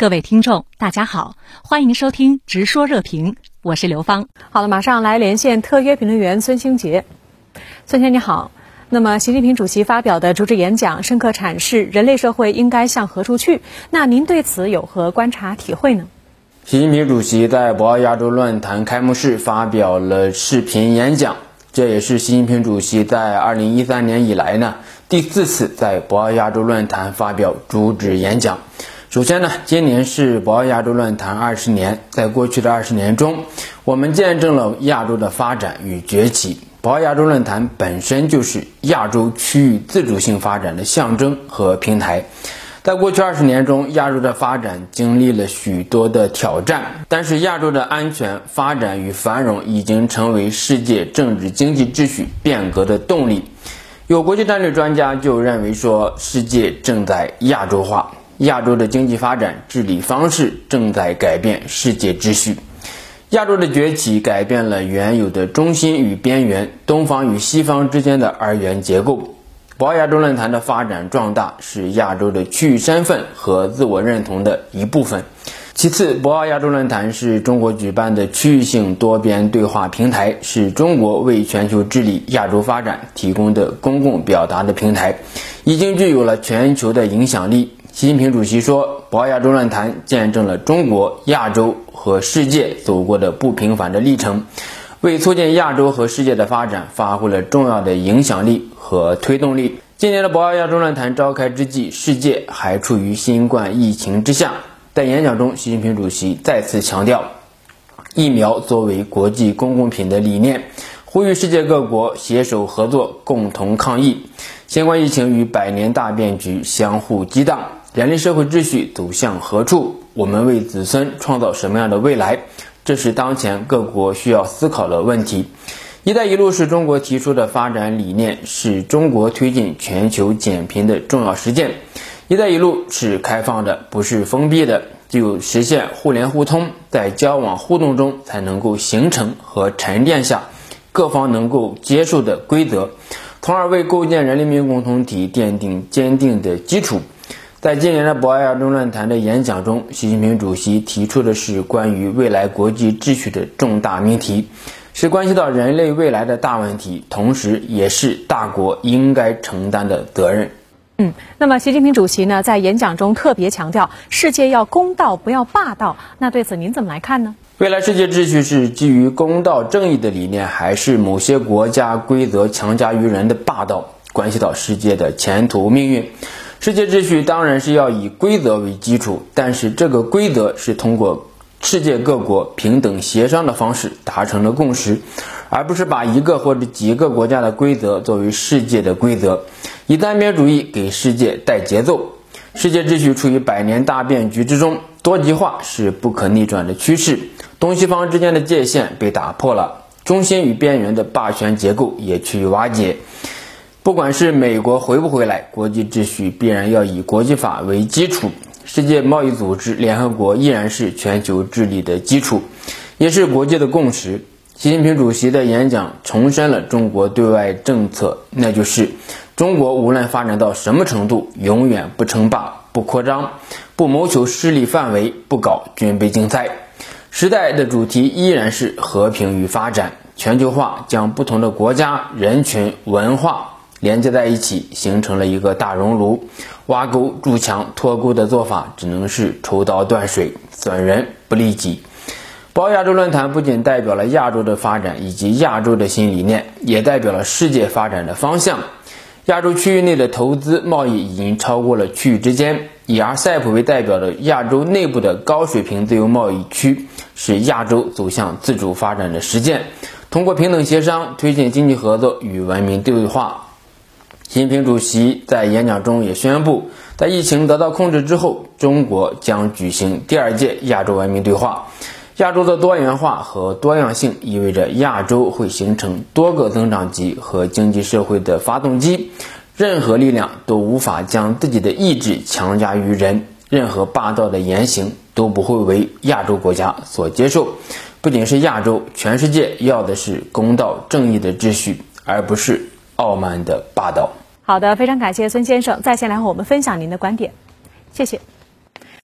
各位听众，大家好，欢迎收听《直说热评》，我是刘芳。好了，马上来连线特约评论员孙兴杰。孙先生你好，那么习近平主席发表的主旨演讲，深刻阐释人类社会应该向何处去。那您对此有何观察体会呢？习近平主席在博鳌亚洲论坛开幕式发表了视频演讲，这也是习近平主席在二零一三年以来呢第四次在博鳌亚洲论坛发表主旨演讲。首先呢，今年是博鳌亚洲论坛二十年，在过去的二十年中，我们见证了亚洲的发展与崛起。博鳌亚洲论坛本身就是亚洲区域自主性发展的象征和平台。在过去二十年中，亚洲的发展经历了许多的挑战，但是亚洲的安全、发展与繁荣已经成为世界政治经济秩序变革的动力。有国际战略专家就认为说，世界正在亚洲化。亚洲的经济发展、治理方式正在改变世界秩序。亚洲的崛起改变了原有的中心与边缘、东方与西方之间的二元结构。博鳌亚洲论坛的发展壮大是亚洲的区域身份和自我认同的一部分。其次，博鳌亚洲论坛是中国举办的区域性多边对话平台，是中国为全球治理亚洲发展提供的公共表达的平台，已经具有了全球的影响力。习近平主席说：“博鳌亚洲论坛见证了中国、亚洲和世界走过的不平凡的历程，为促进亚洲和世界的发展发挥了重要的影响力和推动力。”今年的博鳌亚洲论坛召开之际，世界还处于新冠疫情之下。在演讲中，习近平主席再次强调疫苗作为国际公共品的理念，呼吁世界各国携手合作，共同抗疫。新冠疫情与百年大变局相互激荡。人类社会秩序走向何处？我们为子孙创造什么样的未来？这是当前各国需要思考的问题。“一带一路”是中国提出的发展理念，是中国推进全球减贫的重要实践。“一带一路”是开放的，不是封闭的，只有实现互联互通，在交往互动中才能够形成和沉淀下各方能够接受的规则，从而为构建人类命运共同体奠定坚定的基础。在今年的博鳌亚洲论坛的演讲中，习近平主席提出的是关于未来国际秩序的重大命题，是关系到人类未来的大问题，同时也是大国应该承担的责任。嗯，那么习近平主席呢，在演讲中特别强调，世界要公道，不要霸道。那对此您怎么来看呢？未来世界秩序是基于公道正义的理念，还是某些国家规则强加于人的霸道，关系到世界的前途命运？世界秩序当然是要以规则为基础，但是这个规则是通过世界各国平等协商的方式达成了共识，而不是把一个或者几个国家的规则作为世界的规则，以单边主义给世界带节奏。世界秩序处于百年大变局之中，多极化是不可逆转的趋势，东西方之间的界限被打破了，中心与边缘的霸权结构也趋于瓦解。不管是美国回不回来，国际秩序必然要以国际法为基础。世界贸易组织、联合国依然是全球治理的基础，也是国际的共识。习近平主席的演讲重申了中国对外政策，那就是中国无论发展到什么程度，永远不称霸、不扩张、不谋求势力范围、不搞军备竞赛。时代的主题依然是和平与发展。全球化将不同的国家、人群、文化。连接在一起，形成了一个大熔炉。挖沟筑墙、脱钩的做法，只能是抽刀断水，损人不利己。博鳌亚洲论坛不仅代表了亚洲的发展以及亚洲的新理念，也代表了世界发展的方向。亚洲区域内的投资贸易已经超过了区域之间。以 RCEP 为代表的亚洲内部的高水平自由贸易区，是亚洲走向自主发展的实践。通过平等协商，推进经济合作与文明对话。习近平主席在演讲中也宣布，在疫情得到控制之后，中国将举行第二届亚洲文明对话。亚洲的多元化和多样性意味着亚洲会形成多个增长极和经济社会的发动机，任何力量都无法将自己的意志强加于人，任何霸道的言行都不会为亚洲国家所接受。不仅是亚洲，全世界要的是公道正义的秩序，而不是傲慢的霸道。好的，非常感谢孙先生在线来和我们分享您的观点，谢谢。